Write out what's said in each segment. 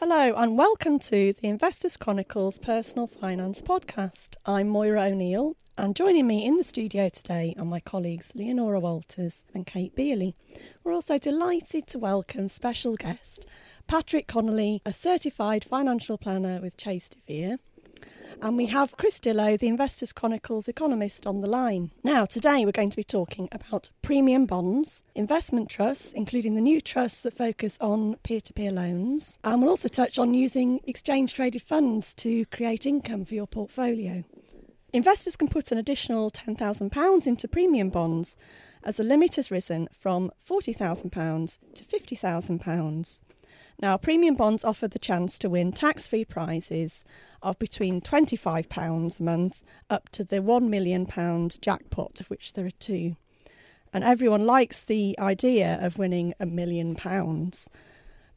Hello, and welcome to the Investors Chronicles Personal Finance Podcast. I'm Moira O'Neill, and joining me in the studio today are my colleagues Leonora Walters and Kate Beioley. We're also delighted to welcome special guest Patrick Connolly, a certified financial planner with Chase DeVere, and we have Chris Dillow, the Investors Chronicles economist, on the line. Now, today we're going to be talking about premium bonds, investment trusts, including the new trusts that focus on peer to peer loans, and we'll also touch on using exchange traded funds to create income for your portfolio. Investors can put an additional £10,000 into premium bonds as the limit has risen from £40,000 to £50,000. Now, premium bonds offer the chance to win tax free prizes of between £25 a month up to the £1 million jackpot, of which there are two. And everyone likes the idea of winning a million pounds.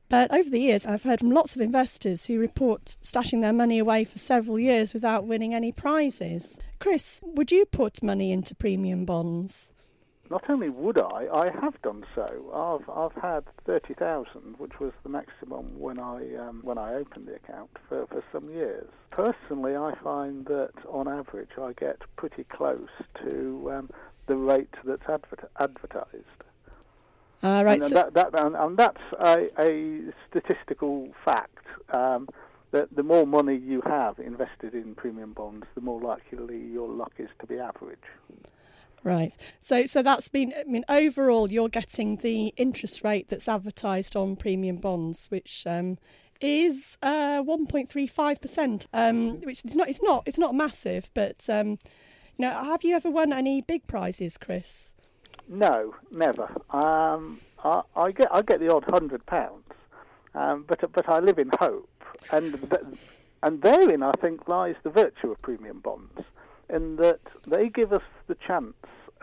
But over the years, I've heard from lots of investors who report stashing their money away for several years without winning any prizes. Chris, would you put money into premium bonds? Not only would I, I have done so. I've I've had thirty thousand, which was the maximum when I um, when I opened the account for, for some years. Personally, I find that on average I get pretty close to um, the rate that's adver- advertised. Uh, right, and, so that, that, and, and that's a, a statistical fact. Um, that the more money you have invested in premium bonds, the more likely your luck is to be average. Right. So so that's been I mean overall you're getting the interest rate that's advertised on premium bonds which um, is uh, 1.35%, um, which is not it's not it's not massive, but um, you know, have you ever won any big prizes, Chris? No, never. Um, I, I, get I get the odd hundred pounds, um, but but I live in hope, and and therein I think lies the virtue of premium bonds, in that they give us the chance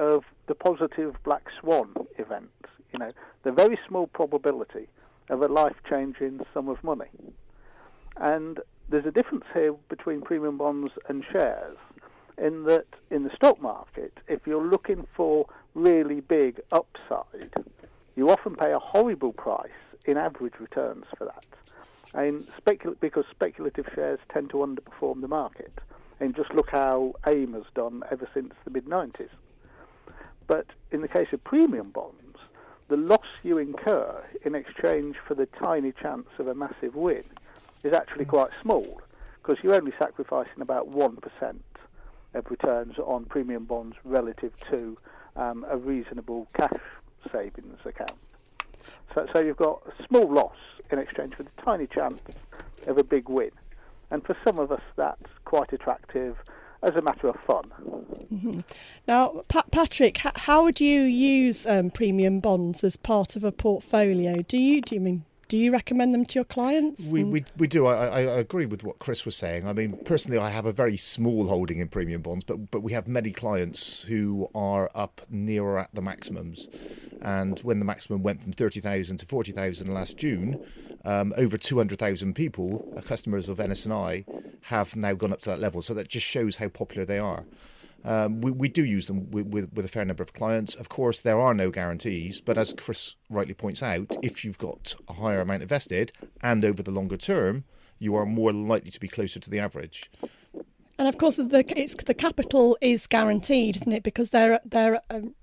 of the positive black swan event. You know, the very small probability of a life-changing sum of money. And there's a difference here between premium bonds and shares in that in the stock market, if you're looking for really big upside, you often pay a horrible price in average returns for that. And specul- because speculative shares tend to underperform the market. And just look how AIM has done ever since the mid 90s. But in the case of premium bonds, the loss you incur in exchange for the tiny chance of a massive win is actually hmm. quite small because you're only sacrificing about 1% of returns on premium bonds relative to um, a reasonable cash savings account. So, so you've got a small loss in exchange for the tiny chance of a big win. And for some of us, that's quite attractive as a matter of fun. Mm-hmm. Now, pa- Patrick, how would you use um, premium bonds as part of a portfolio? Do you do you mean do you recommend them to your clients? We, we, we do. I, I, agree with what Chris was saying. I mean, personally, I have a very small holding in premium bonds, but but we have many clients who are up nearer at the maximums. And when the maximum went from thirty thousand to forty thousand last June, um, over two hundred thousand people, uh, customers of NS&I, have now gone up to that level. So that just shows how popular they are. Um, we, we do use them with, with, with, a fair number of clients. Of course, there are no guarantees, but as Chris rightly points out, if you've got a higher amount invested and over the longer term, you are more likely to be closer to the average. And of course, the the capital is guaranteed, isn't it? Because they're they're um,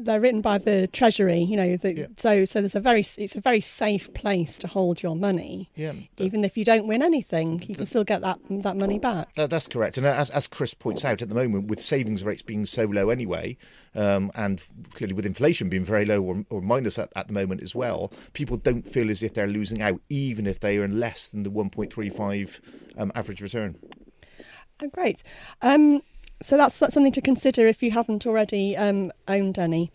they're written by the Treasury, you know. The, yeah. So so there's a very it's a very safe place to hold your money. Yeah. Even if you don't win anything, you can still get that that money back. that's correct. And as as Chris points out, at the moment, with savings rates being so low anyway, um, and clearly with inflation being very low or, or minus at, at the moment as well, people don't feel as if they're losing out, even if they earn less than the 1.35 um, average return. Oh, great. Um, so that's, that's something to consider if you haven't already um, owned any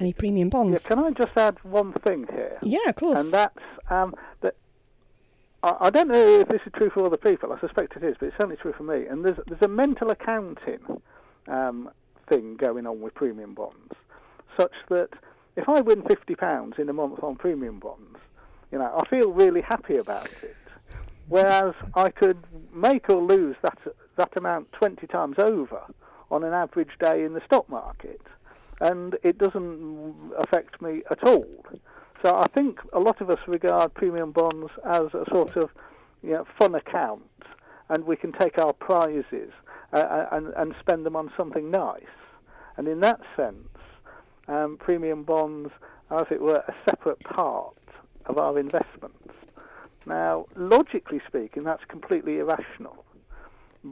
any premium bonds. Yeah, can I just add one thing here? Yeah, of course. And that's um, that. I, I don't know if this is true for other people. I suspect it is, but it's certainly true for me. And there's there's a mental accounting um, thing going on with premium bonds, such that if I win fifty pounds in a month on premium bonds, you know, I feel really happy about it. Whereas I could make or lose that that amount 20 times over on an average day in the stock market, and it doesn't affect me at all. So I think a lot of us regard premium bonds as a sort of you know, fun account, and we can take our prizes uh, uh, and, and spend them on something nice. And in that sense, um, premium bonds are, as it were, a separate part of our investments. Now, logically speaking, that's completely irrational,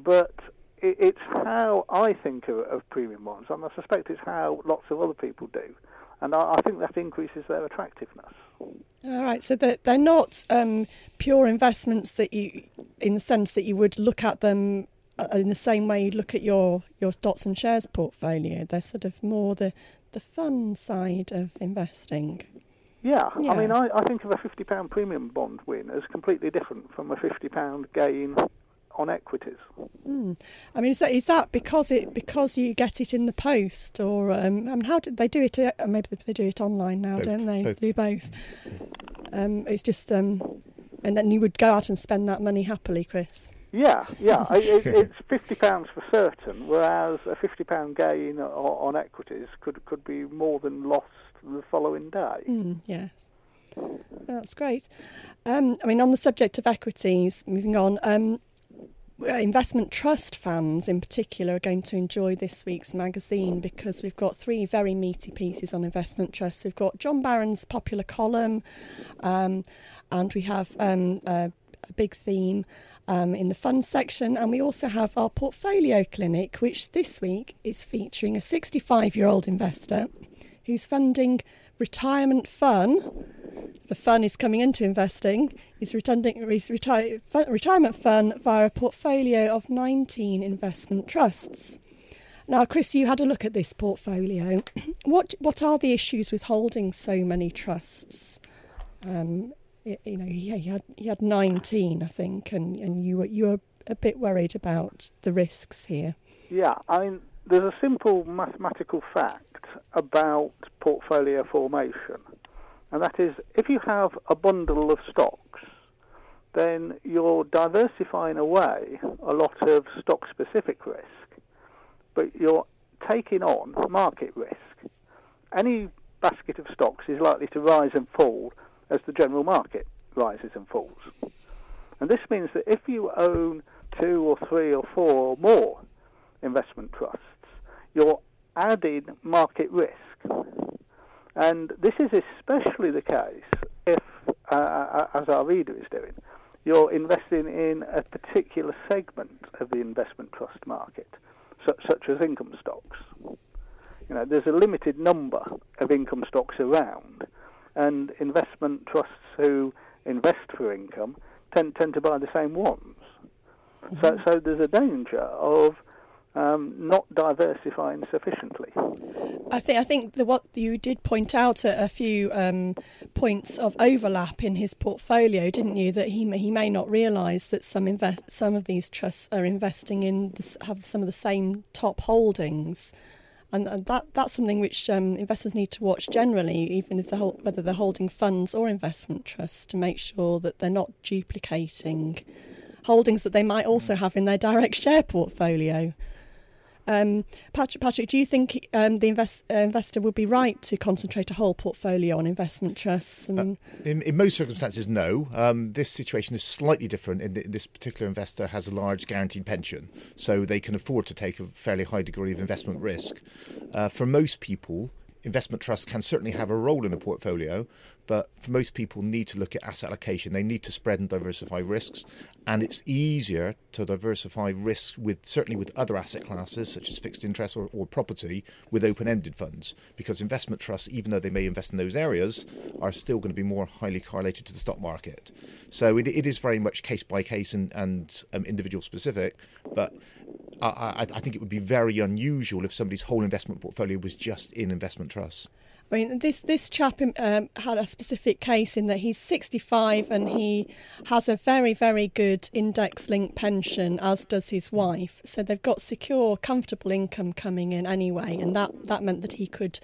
but it, it's how I think of, of premium bonds, and I suspect it's how lots of other people do and I, I think that increases their attractiveness. All right, so they're, they're not um, pure investments that you, in the sense that you would look at them uh, in the same way you look at your, your stocks and shares portfolio. They're sort of more the, the fun side of investing. Yeah, yeah. I mean, I, I think of a £50 premium bond win as completely different from a £50 gain on equities. Mm. I mean, is that is that because it because you get it in the post, or um, I mean, how did they do it? Uh, maybe they do it online now, both, don't they? Both. Do both. Um, it's just, um, and then you would go out and spend that money happily, Chris. Yeah, yeah. it, it's fifty pounds for certain, whereas a fifty pound gain on, on, equities could could be more than lost the following day. Mm, yes. That's great. Um, I mean, on the subject of equities, moving on, um, investment trust fans in particular are going to enjoy this week's magazine because we've got three very meaty pieces on investment trusts. We've got John Baron's popular column, um, and we have um, a, a, big theme um, in the fund section, and we also have our portfolio clinic, which this week is featuring a 65 year old investor who's funding retirement fun. The fun is coming into investing is returning, reti- retirement fund via a portfolio of 19 investment trusts. Now, Chris, you had a look at this portfolio. what what are the issues with holding so many trusts? Um, you know, yeah, he had he had 19, I think, and, and you were you were a bit worried about the risks here. Yeah, I mean, there's a simple mathematical fact about portfolio formation and that is if you have a bundle of stocks, then you're diversifying away a lot of stock specific risk, but you're taking on market risk. Any basket of stocks is likely to rise and fall as the general market rises and falls. And this means that if you own two or three or four or more investment trusts, you're adding market risk. And this is especially the case if, uh, uh, as our reader is doing, you're investing in a particular segment of the investment trust market, such, such as income stocks. You know, there's a limited number of income stocks around, and investment trusts who invest for income tend, tend to buy the same ones. Mm-hmm. So, so there's a danger of um, not diversifying sufficiently. I think I think the, what you did point out a, a few um, points of overlap in his portfolio, didn't you? That he may, he may not realise that some invest some of these trusts are investing in the, have some of the same top holdings. And, and that that's something which um, investors need to watch generally, even if they're whether they're holding funds or investment trusts, to make sure that they're not duplicating holdings that they might also have in their direct share portfolio. Um, Patrick, Patrick, do you think um, the invest, uh, investor would be right to concentrate a whole portfolio on investment trusts? And... Uh, in, in, most circumstances, no. Um, this situation is slightly different. In, the, in this particular investor has a large guaranteed pension, so they can afford to take a fairly high degree of investment risk. Uh, for most people, investment trusts can certainly have a role in a portfolio, but for most people need to look at asset allocation. They need to spread and diversify risks, and it's easier to diversify risk with certainly with other asset classes such as fixed interest or, or property with open-ended funds because investment trusts, even though they may invest in those areas, are still going to be more highly correlated to the stock market. So it, it is very much case by case and, and um, individual specific, but I, I, think it would be very unusual if somebody's whole investment portfolio was just in investment trusts. I mean, this this chap um, had a specific case in that he's 65 and he has a very very good index-linked pension, as does his wife. So they've got secure, comfortable income coming in anyway, and that that meant that he could.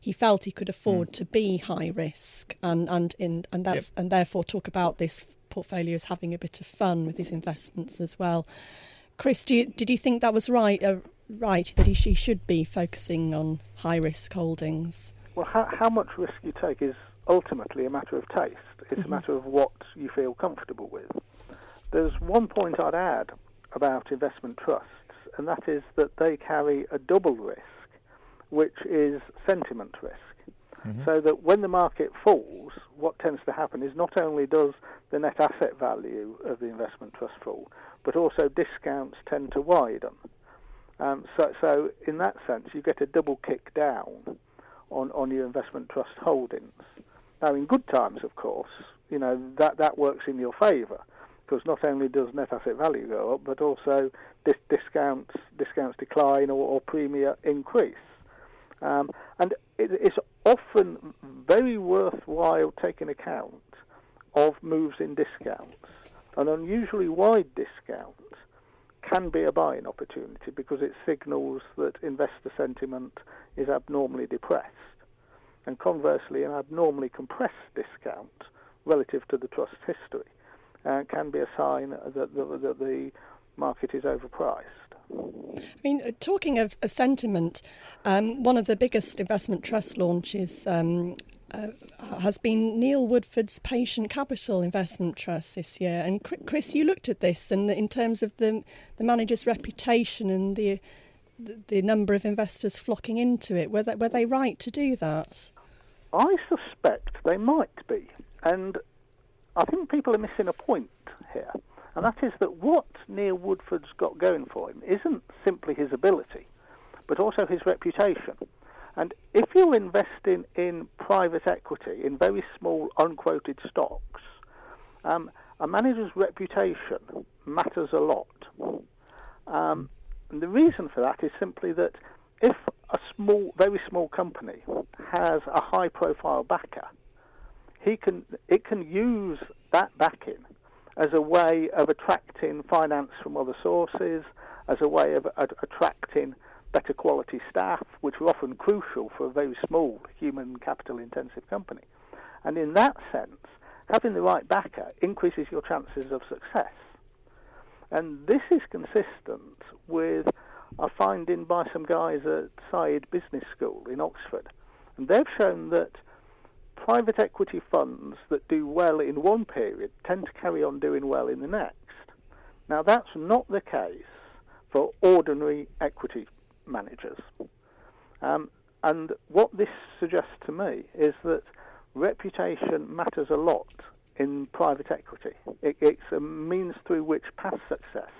He felt he could afford mm. to be high risk and and in and that's yep. and therefore talk about this portfolio as having a bit of fun with his investments as well. Chris, you, did you think that was right? Uh, right that he, he should be focusing on high risk holdings? Well, how, how much risk you take is ultimately a matter of taste. It's mm-hmm. a matter of what you feel comfortable with. There's one point I'd add about investment trusts, and that is that they carry a double risk, which is sentiment risk. Mm-hmm. So that when the market falls, what tends to happen is not only does the net asset value of the investment trust fall, but also discounts tend to widen. Um, so, so in that sense, you get a double kick down on, on your investment trust holdings. Now, in good times, of course, you know that that works in your favour because not only does net asset value go up, but also dis- discounts discounts decline or, or increase. Um, and it, it's often very worthwhile taking account of moves in discounts. An unusually wide discount can be a buying opportunity because it signals that investor sentiment is abnormally depressed. And conversely, an abnormally compressed discount relative to the trust's history uh, can be a sign that, that, that the market is overpriced. I mean, uh, talking of, of sentiment, um, one of the biggest investment trust launches um, uh, has been Neil Woodford's Patient Capital Investment Trust this year. And Chris, you looked at this, and in terms of the the manager's reputation and the the number of investors flocking into it, were they, were they right to do that? I suspect they might be, and I think people are missing a point here, and that is that what Neil Woodford's got going for him isn't simply his ability, but also his reputation. And if you're investing in private equity, in very small unquoted stocks, um, a manager's reputation matters a lot. Um, and the reason for that is simply that if a small, very small company has a high-profile backer, he can it can use that backing as a way of attracting finance from other sources, as a way of uh, attracting better quality staff, which are often crucial for a very small human capital intensive company. And in that sense, having the right backer increases your chances of success. And this is consistent with a finding by some guys at Saïd Business School in Oxford. And they've shown that private equity funds that do well in one period tend to carry on doing well in the next. Now, that's not the case for ordinary equity managers. Um, and what this suggests to me is that reputation matters a lot in private equity. It, it's a means through which past success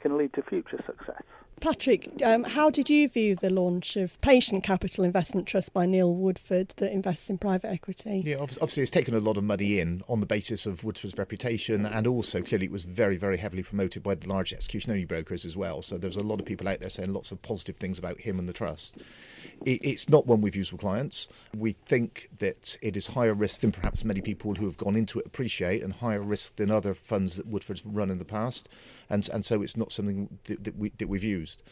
can lead to future success. Patrick, um, how did you view the launch of Patient Capital Investment Trust by Neil Woodford that invests in private equity? Yeah, obviously it's taken a lot of money in on the basis of Woodford's reputation, and also clearly it was very, very heavily promoted by the large execution-only brokers as well. So there's a lot of people out there saying lots of positive things about him and the trust. It's not one we've used with clients. We think that it is higher risk than perhaps many people who have gone into it appreciate, and higher risk than other funds that Woodford's run in the past, and and so it's not something that, that we that we've used.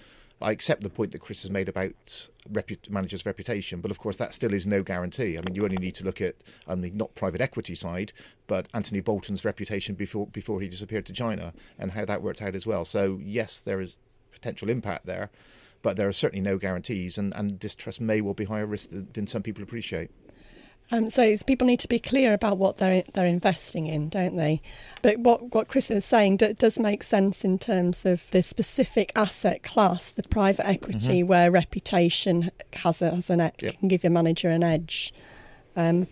I accept the point that Chris has made about repu- managers' reputation, but of course that still is no guarantee. I mean, you only need to look at, I mean, not private equity side, but Anthony Bolton's reputation before before he disappeared to China and how that worked out as well. So yes, there is potential impact there, but there are certainly no guarantees, and, and distrust may well be higher risk than, than some people appreciate. Um, so people need to be clear about what they're they're investing in, don't they? But what what Chris is saying d- does make sense in terms of the specific asset class, the private equity, mm-hmm. where reputation has a, has an yep. can give your manager an edge. Um,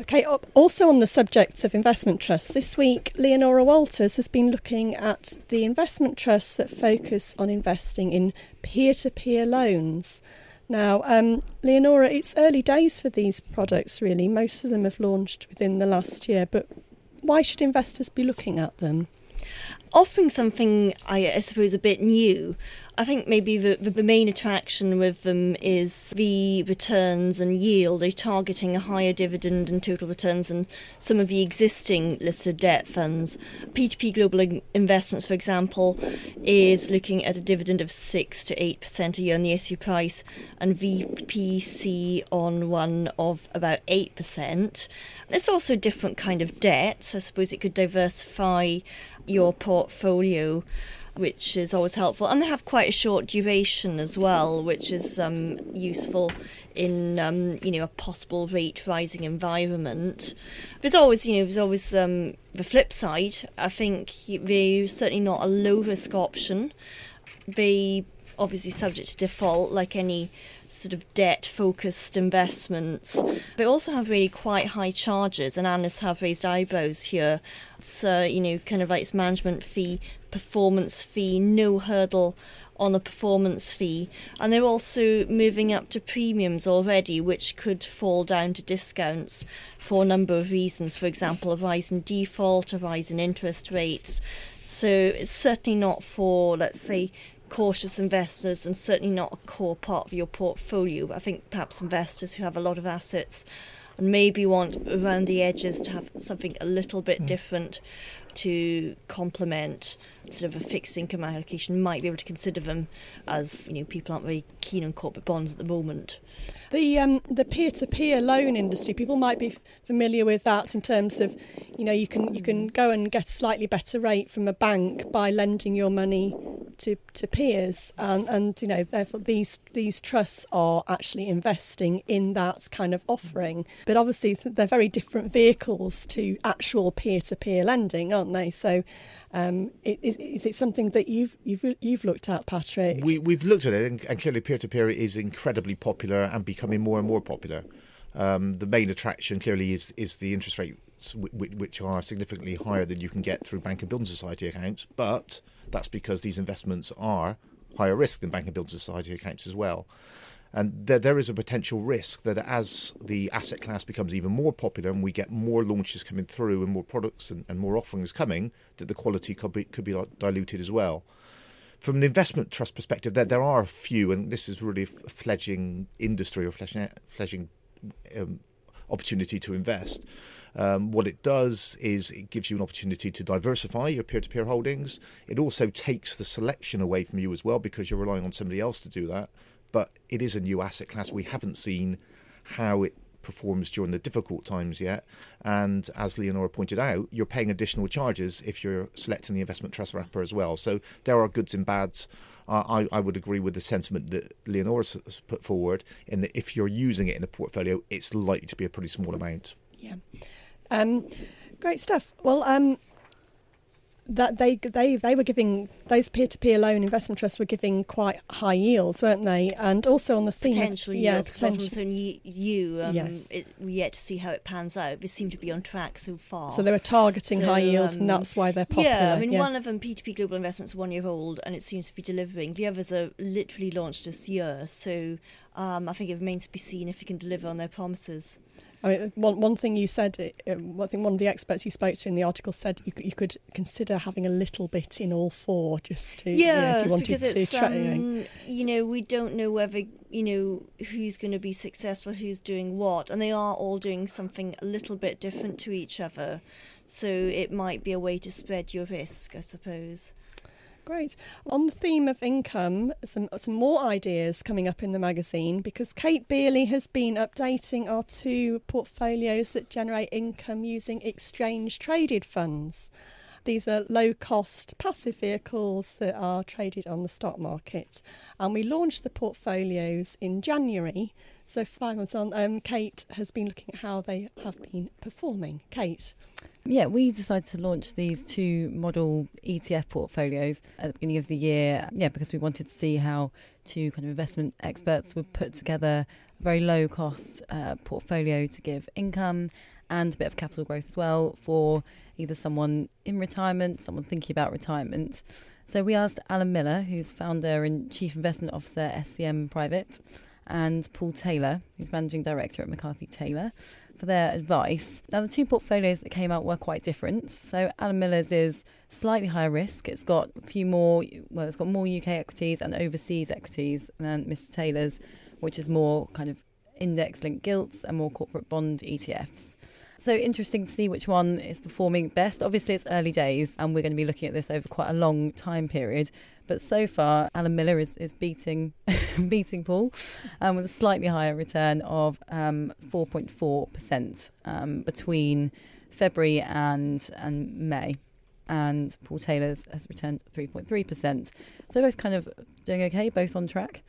okay. Also on the subject of investment trusts, this week Leonora Walters has been looking at the investment trusts that focus on investing in peer-to-peer loans. Now, um, Leonora, it's early days for these products, really. Most of them have launched within the last year, but why should investors be looking at them? offering something, I, I, suppose, a bit new. I think maybe the, the main attraction with them is the returns and yield. They're targeting a higher dividend and total returns than some of the existing listed debt funds. P2P Global Investments, for example, is looking at a dividend of 6 to 8% a year on the issue price, and VPC on one of about 8%. There's also a different kind of debt, so I suppose it could diversify your portfolio. Which is always helpful. And they have quite a short duration as well, which is um, useful in um, you know a possible rate rising environment. But there's always you know there's always um, the flip side. I think they're certainly not a low risk option. They obviously subject to default like any sort of debt focused investments. They also have really quite high charges, and analysts have raised eyebrows here. So, you know, kind of like its management fee, performance fee, no hurdle on a performance fee, and they're also moving up to premiums already, which could fall down to discounts for a number of reasons. For example, a rise in default, a rise in interest rates. So it's certainly not for, let's say, cautious investors and certainly not a core part of your portfolio. I think perhaps investors who have a lot of assets and maybe want around the edges to have something a little bit mm. different to complement sort of a fixed income allocation might be able to consider them as you know people aren't very keen on corporate bonds at the moment. The um, the peer to peer loan industry, people might be familiar with that in terms of, you know, you can you can go and get a slightly better rate from a bank by lending your money to, to peers, and, and you know therefore these these trusts are actually investing in that kind of offering. But obviously they're very different vehicles to actual peer to peer lending, aren't they? So um, is, is, it something that you've you've you've looked at, Patrick? We we've looked at it, and, and clearly peer to peer is incredibly popular and becoming more and more popular. Um, the main attraction clearly is is the interest rates, which are significantly higher than you can get through bank and building society accounts. But that's because these investments are higher risk than bank and building society accounts as well. And there, there is a potential risk that as the asset class becomes even more popular and we get more launches coming through and more products and, and more offerings coming, that the quality could be, could be diluted as well. From an investment trust perspective, there, there are a few, and this is really a fledging industry or fledgling, fledgling um, opportunity to invest. Um, what it does is it gives you an opportunity to diversify your peer to peer holdings. It also takes the selection away from you as well because you're relying on somebody else to do that but it is a new asset class. We haven't seen how it performs during the difficult times yet. And as Leonora pointed out, you're paying additional charges if you're selecting the investment trust wrapper as well. So there are goods and bads. Uh, I, I, would agree with the sentiment that Leonora has put forward in that if you're using it in a portfolio, it's likely to be a pretty small amount. Yeah. Um, great stuff. Well, um, that they they they were giving those peer to peer loan investment trusts were giving quite high yields, weren't they? And also on the theme, potential of, yeah, potential. so you, um, yes. it, we yet to see how it pans out. They seem to be on track so far. So they were targeting so, high yields, um, and that's why they're popular. Yeah, I mean, yes. one of them, P2P Global Investments, one year old, and it seems to be delivering. The others are literally launched this year, so um, I think it remains to be seen if it can deliver on their promises. I mean, one one thing you said, uh, I think one of the experts you spoke to in the article said you you could consider having a little bit in all four, just to yeah, if you wanted because to. Um, you know, we don't know whether you know who's going to be successful, who's doing what, and they are all doing something a little bit different to each other. So it might be a way to spread your risk, I suppose. Great. On the theme of income, some some more ideas coming up in the magazine because Kate Beioley has been updating our two portfolios that generate income using exchange traded funds. These are low cost passive vehicles that are traded on the stock market. And we launched the portfolios in January. So, five months on, um, Kate has been looking at how they have been performing. Kate. Yeah, we decided to launch these two model ETF portfolios at the beginning of the year. Yeah, because we wanted to see how two kind of investment experts would put together a very low cost uh, portfolio to give income and a bit of capital growth as well for either someone in retirement, someone thinking about retirement. So we asked Alan Miller, who's founder and chief investment officer at SCM Private, and Paul Taylor, who's managing director at McCarthy Taylor, for their advice. Now, the two portfolios that came out were quite different. So, Alan Miller's is slightly higher risk. It's got a few more, well, it's got more UK equities and overseas equities than Mr. Taylor's, which is more kind of index linked gilts and more corporate bond ETFs. So interesting to see which one is performing best. Obviously, it's early days, and we're going to be looking at this over quite a long time period. But so far, Alan Miller is, is beating beating Paul um, with a slightly higher return of um, 4.4% um, between February and and May. and Paul Taylor's has returned 3.3%. So both kind of doing okay, both on track.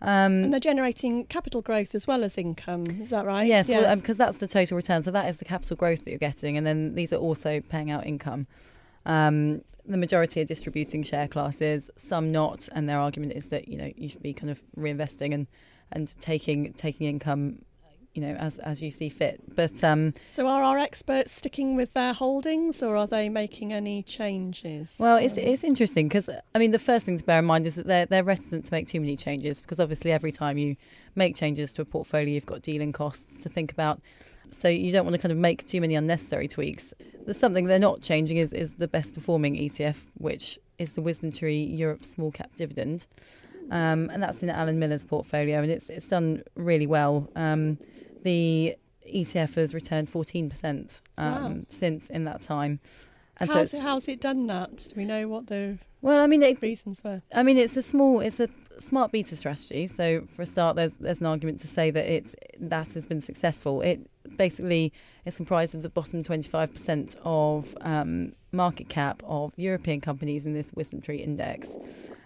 Um, and they're generating capital growth as well as income. Is that right? Yes, because yes. well, um, that's the total return. So that is the capital growth that you're getting, and then these are also paying out income. Um, the majority are distributing share classes, some not, and their argument is that you know you should be kind of reinvesting and and taking taking income you know as as you see fit. But um, so are our experts sticking with their holdings, or are they making any changes? Well, it's it's interesting because I mean the first thing to bear in mind is that they're they're reticent to make too many changes because obviously every time you make changes to a portfolio, you've got dealing costs to think about. So you don't want to kind of make too many unnecessary tweaks. There's something they're not changing is is the best performing ETF, which is the WisdomTree Europe Small Cap Dividend. Um, and that's in Alan Miller's portfolio, and it's it's done really well. Um, the ETF has returned 14% um, wow. since in that time. And how's, so it, how's it done that? Do we know what the well? I mean, it, reasons were. I mean, it's a small, it's a smart beta strategy. So for a start, there's there's an argument to say that it's that has been successful. It basically is comprised of the bottom 25% of um, market cap of European companies in this WisdomTree index,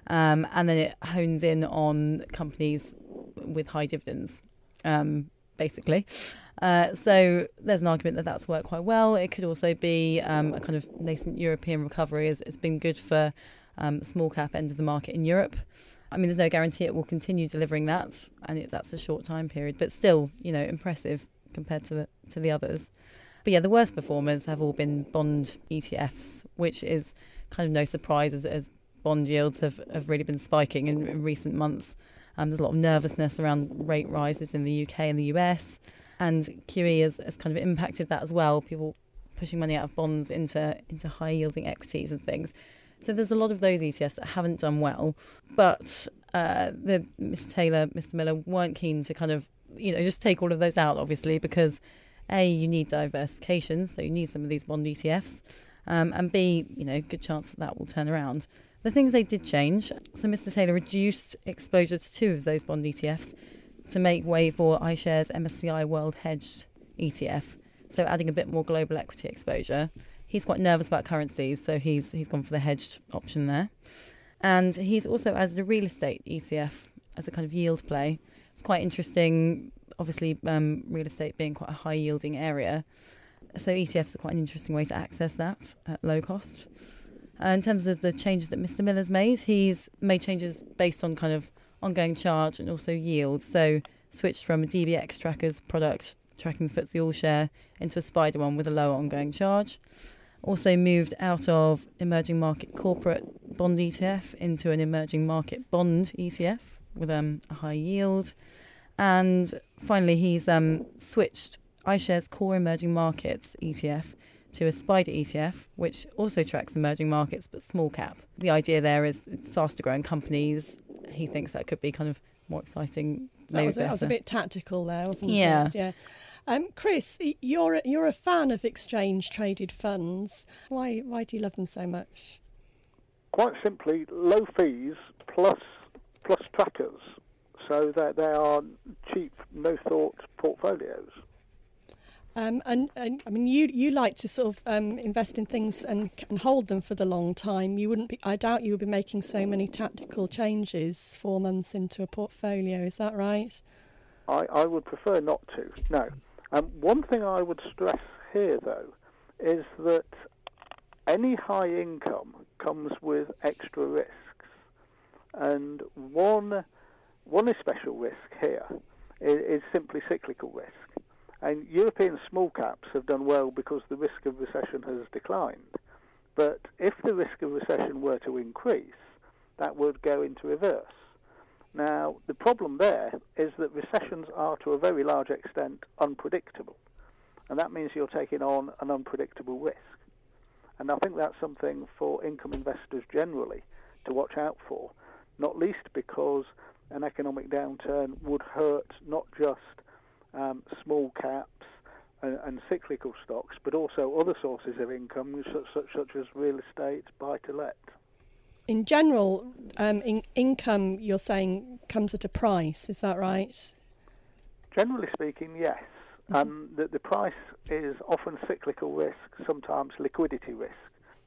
um, and then it hones in on companies with high dividends. Um, basically. Uh, so there's an argument that that's worked quite well. It could also be um, a kind of nascent European recovery. It's, it's been good for um, small cap end of the market in Europe. I mean, there's no guarantee it will continue delivering that, and it, that's a short time period, but still, you know, impressive compared to the to the others. But yeah, the worst performers have all been bond ETFs, which is kind of no surprise as, as bond yields have, have really been spiking in, in recent months. Um, there's a lot of nervousness around rate rises in the UK and the US, and QE has, has kind of impacted that as well. People pushing money out of bonds into into high yielding equities and things. So there's a lot of those ETFs that haven't done well, but uh, the. Taylor, Mr. Miller weren't keen to kind of you know just take all of those out, obviously, because a you need diversification, so you need some of these bond ETFs, um, and b you know good chance that that will turn around. The things they did change. So Mr. Taylor reduced exposure to two of those bond ETFs to make way for iShares MSCI World Hedged ETF. So adding a bit more global equity exposure. He's quite nervous about currencies, so he's he's gone for the hedged option there. And he's also added a real estate ETF as a kind of yield play. It's quite interesting, obviously, um, real estate being quite a high yielding area. So ETFs are quite an interesting way to access that at low cost. Uh, in terms of the changes that Mr. Miller's made, he's made changes based on kind of ongoing charge and also yield. So switched from a DBX trackers product tracking the FTSE All Share into a SPDR one with a lower ongoing charge. Also moved out of emerging market corporate bond ETF into an emerging market bond ETF with um, a high yield. And finally, he's um, switched iShares Core Emerging Markets ETF to a SPDR ETF, which also tracks emerging markets but small cap. The idea there is faster growing companies. He thinks that could be kind of more exciting. That was, that was, a bit tactical there, wasn't yeah. it? Yeah. Um, Chris, you're a, you're a fan of exchange traded funds. Why why do you love them so much? Quite simply, low fees plus plus trackers, so that they are cheap, no thought portfolios. Um, and, and I mean, you you like to sort of um, invest in things and and hold them for the long time. You wouldn't be. I doubt you would be making so many tactical changes four months into a portfolio. Is that right? I, I would prefer not to. No. Um, one thing I would stress here, though, is that any high income comes with extra risks, and one one special risk here is, is simply cyclical risk. And European small caps have done well because the risk of recession has declined. But if the risk of recession were to increase, that would go into reverse. Now, the problem there is that recessions are to a very large extent unpredictable. And that means you're taking on an unpredictable risk. And I think that's something for income investors generally to watch out for, not least because an economic downturn would hurt not just um, small caps and, and, cyclical stocks, but also other sources of income such, such, such as real estate, buy to let. In general, um, in income you're saying comes at a price, is that right? Generally speaking, yes. Mm-hmm. Um, the, the price is often cyclical risk, sometimes liquidity risk.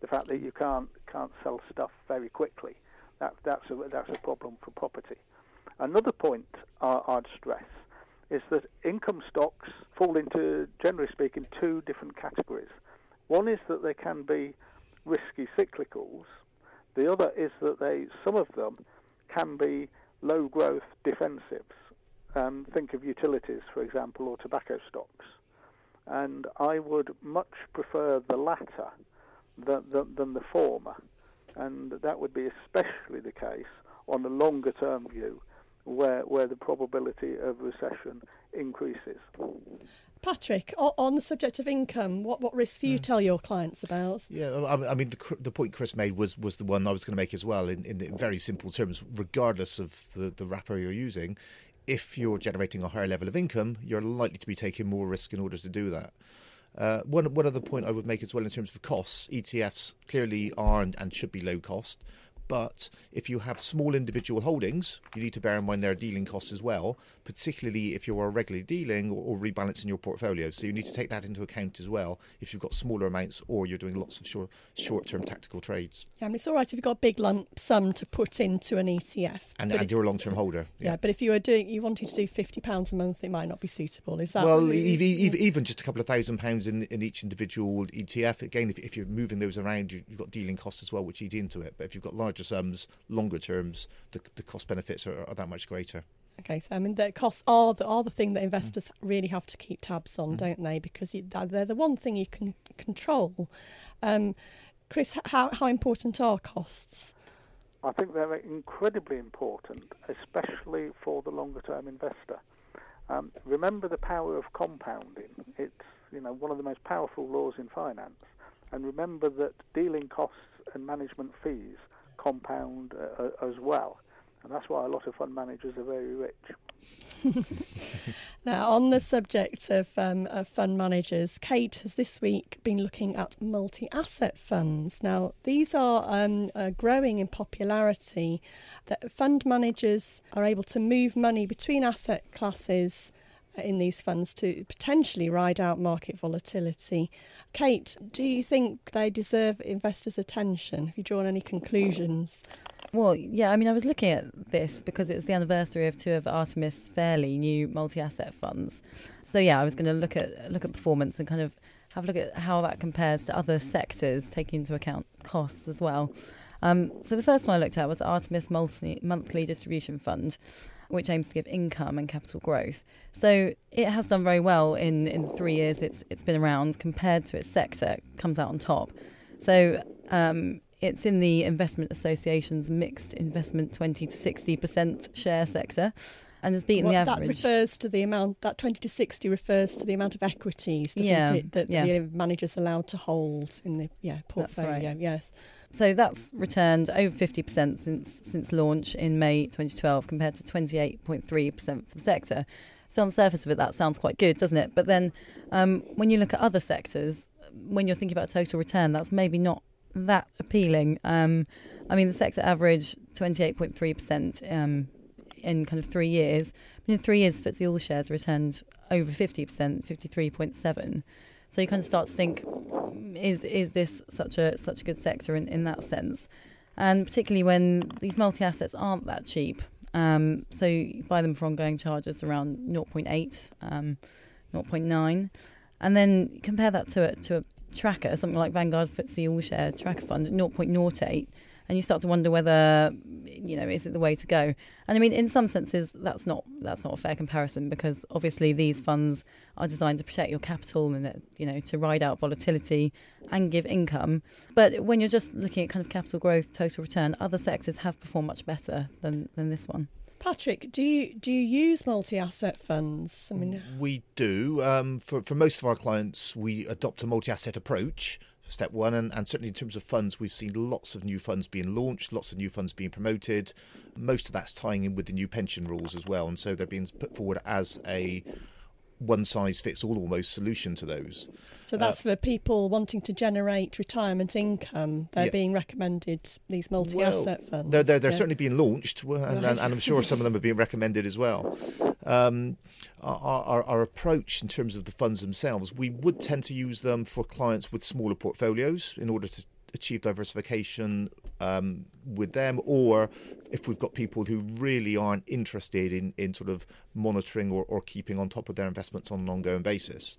the fact that you can't can't sell stuff very quickly. That, that's a that's a problem for property. Another point I, I'd stress is that income stocks fall into, generally speaking, two different categories. One is that they can be risky cyclicals. The other is that they, some of them, can be low growth defensives. Um, think of utilities, for example, or tobacco stocks. And I would much prefer the latter than, than, than the former. And that would be especially the case on a longer term view where, where the probability of recession increases. Patrick, on the subject of income, what, what risks do you mm. tell your clients about? Yeah, I mean, the, the point Chris made was, was the one I was going to make as well, in, in very simple terms, regardless of the, the wrapper you're using. If you're generating a higher level of income, you're likely to be taking more risk in order to do that. Uh, one, one other point I would make as well in terms of costs, ETFs clearly are and, and should be low cost. But if you have small individual holdings, you need to bear in mind there are dealing costs as well, particularly if you are regularly dealing or, or, rebalancing your portfolio. So you need to take that into account as well if you've got smaller amounts or you're doing lots of short, short-term tactical trades. Yeah, I mean, it's all right if you've got a big lump sum to put into an ETF. And, and if, you're a long-term holder. Yeah. yeah. but if you were doing, you wanted to do £50 a month, it might not be suitable. Is that... Well, really, even, even just a couple of thousand pounds in, in each individual ETF, again, if, if you're moving those around, you, have got dealing costs as well, which eat into it. But if you've got larger sums, longer terms, the, the cost benefits are, are that much greater. Okay, so I mean the costs are the are the thing that investors mm. really have to keep tabs on, mm. don't they? Because you, they're the one thing you can control. Um, Chris, how how important are costs? I think they're incredibly important, especially for the longer term investor. Um, remember the power of compounding. It's you know one of the most powerful laws in finance, and remember that dealing costs and management fees compound uh, as well. And that's why a lot of fund managers are very rich. now, on the subject of, um, of, fund managers, Kate has this week been looking at multi asset funds. Now, these are um, uh, growing in popularity. That fund managers are able to move money between asset classes in these funds to potentially ride out market volatility. Kate, do you think they deserve investors' attention? Have you drawn any conclusions? Well, yeah, I mean, I was looking at this because it's the anniversary of two of Artemis Fairley new multi-asset funds. So yeah, I was going to look at look at performance and kind of have a look at how that compares to other sectors, taking into account costs as well. Um, so the first one I looked at was Artemis Monthly Distribution Fund, which aims to give income and capital growth. So it has done very well in, in the three years it's it's been around compared to its sector, it comes out on top. So um, it's in the Investment Association's mixed investment 20 to 60% share sector and has beaten well, the average. That refers to the amount, that 20 to 60 refers to the amount of equities, doesn't yeah, it, that yeah. the manager's allowed to hold in the yeah portfolio, right. yes. So that's returned over 50% since since launch in May 2012 compared to 28.3% for the sector. So on the surface of it, that sounds quite good, doesn't it? But then um, when you look at other sectors, when you're thinking about total return, that's maybe not that appealing. Um, I mean, the sector average 28.3% um, in kind of three years. But in three years, FTSE All shares returned over 50%, 53.7. So you kind of start to think, is is this such a such a good sector in, in that sense? And particularly when these multi assets aren't that cheap. Um, so you buy them for ongoing charges around 0.8, um, 0.9, and then compare that to a, to a tracker, something like Vanguard FTSE All Share Tracker Fund, 0.08 and you start to wonder whether you know is it the way to go and i mean in some senses that's not that's not a fair comparison because obviously these funds are designed to protect your capital and you know to ride out volatility and give income but when you're just looking at kind of capital growth total return other sectors have performed much better than than this one Patrick, do you do you use multi-asset funds? I mean, we do. Um, for for most of our clients, we adopt a multi-asset approach step one. And, and certainly in terms of funds, we've seen lots of new funds being launched, lots of new funds being promoted. Most of that's tying in with the new pension rules as well. And so they're being put forward as a one size fits all almost solution to those. So that's uh, for people wanting to generate retirement income. They're yeah. being recommended these multi asset well, funds. They're, they're, they're yeah. certainly being launched, and, right. and, and, I'm sure some of them are being recommended as well. Um, our, our, our, approach in terms of the funds themselves, we would tend to use them for clients with smaller portfolios in order to achieve diversification um, with them, or if we've got people who really aren't interested in, in sort of monitoring or, or keeping on top of their investments on an ongoing basis.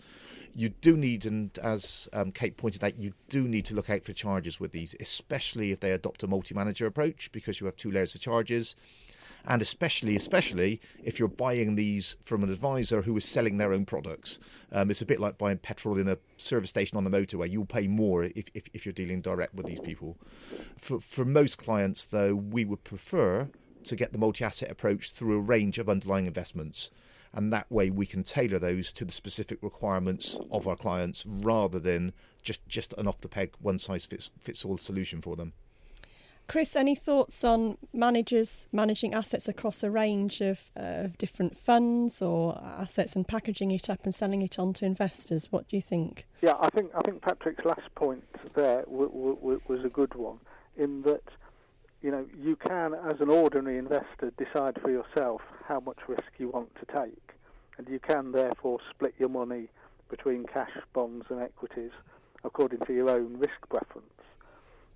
You do need, and as um, Kate pointed out, you do need to look out for charges with these, especially if they adopt a multi manager approach because you have two layers of charges and especially especially if you're buying these from an advisor who is selling their own products. Um, it's a bit like buying petrol in a service station on the motorway. You'll pay more if, if, if you're dealing direct with these people. For, for most clients, though, we would prefer to get the multi-asset approach through a range of underlying investments and that way we can tailor those to the specific requirements of our clients rather than just just an off the peg one size fits fits all solution for them Chris, any thoughts on managers managing assets across a range of, uh, of different funds or assets and packaging it up and selling it on to investors? What do you think? Yeah, I think I think Patrick's last point there w- w- was a good one. In that, you know, you can, as an ordinary investor, decide for yourself how much risk you want to take, and you can therefore split your money between cash, bonds, and equities according to your own risk preference.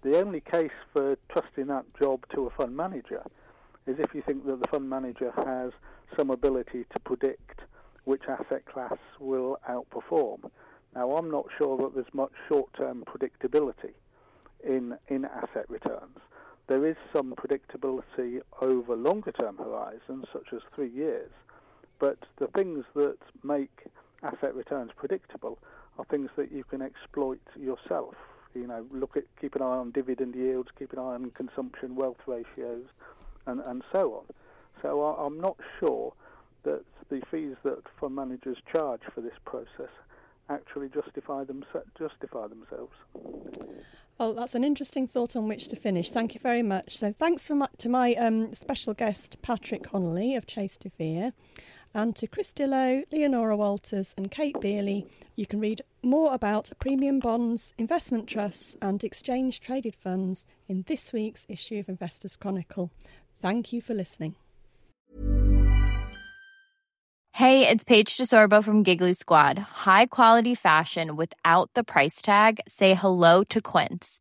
The only case for trusting that job to a fund manager is if you think that the fund manager has some ability to predict which asset class will outperform. Now, I'm not sure that there's much short-term predictability in in asset returns. There is some predictability over longer-term horizons, such as three years, but the things that make asset returns predictable are things that you can exploit yourself you know, look at keep an eye on dividend yields, keep an eye on consumption, wealth ratios, and and so on. So I, I'm not sure that the fees that fund managers charge for this process actually justify them justify themselves. Well, that's an interesting thought on which to finish. Thank you very much. So, thanks my, to my um, special guest Patrick Connolly of Chase de Vere and to Chris Dillow, Leonora Walters, and Kate Beioley. You can read more about premium bonds, investment trusts, and exchange traded funds in this week's issue of Investors Chronicle. Thank you for listening. Hey, it's Paige DeSorbo from Giggly Squad. High quality fashion without the price tag? Say hello to Quince.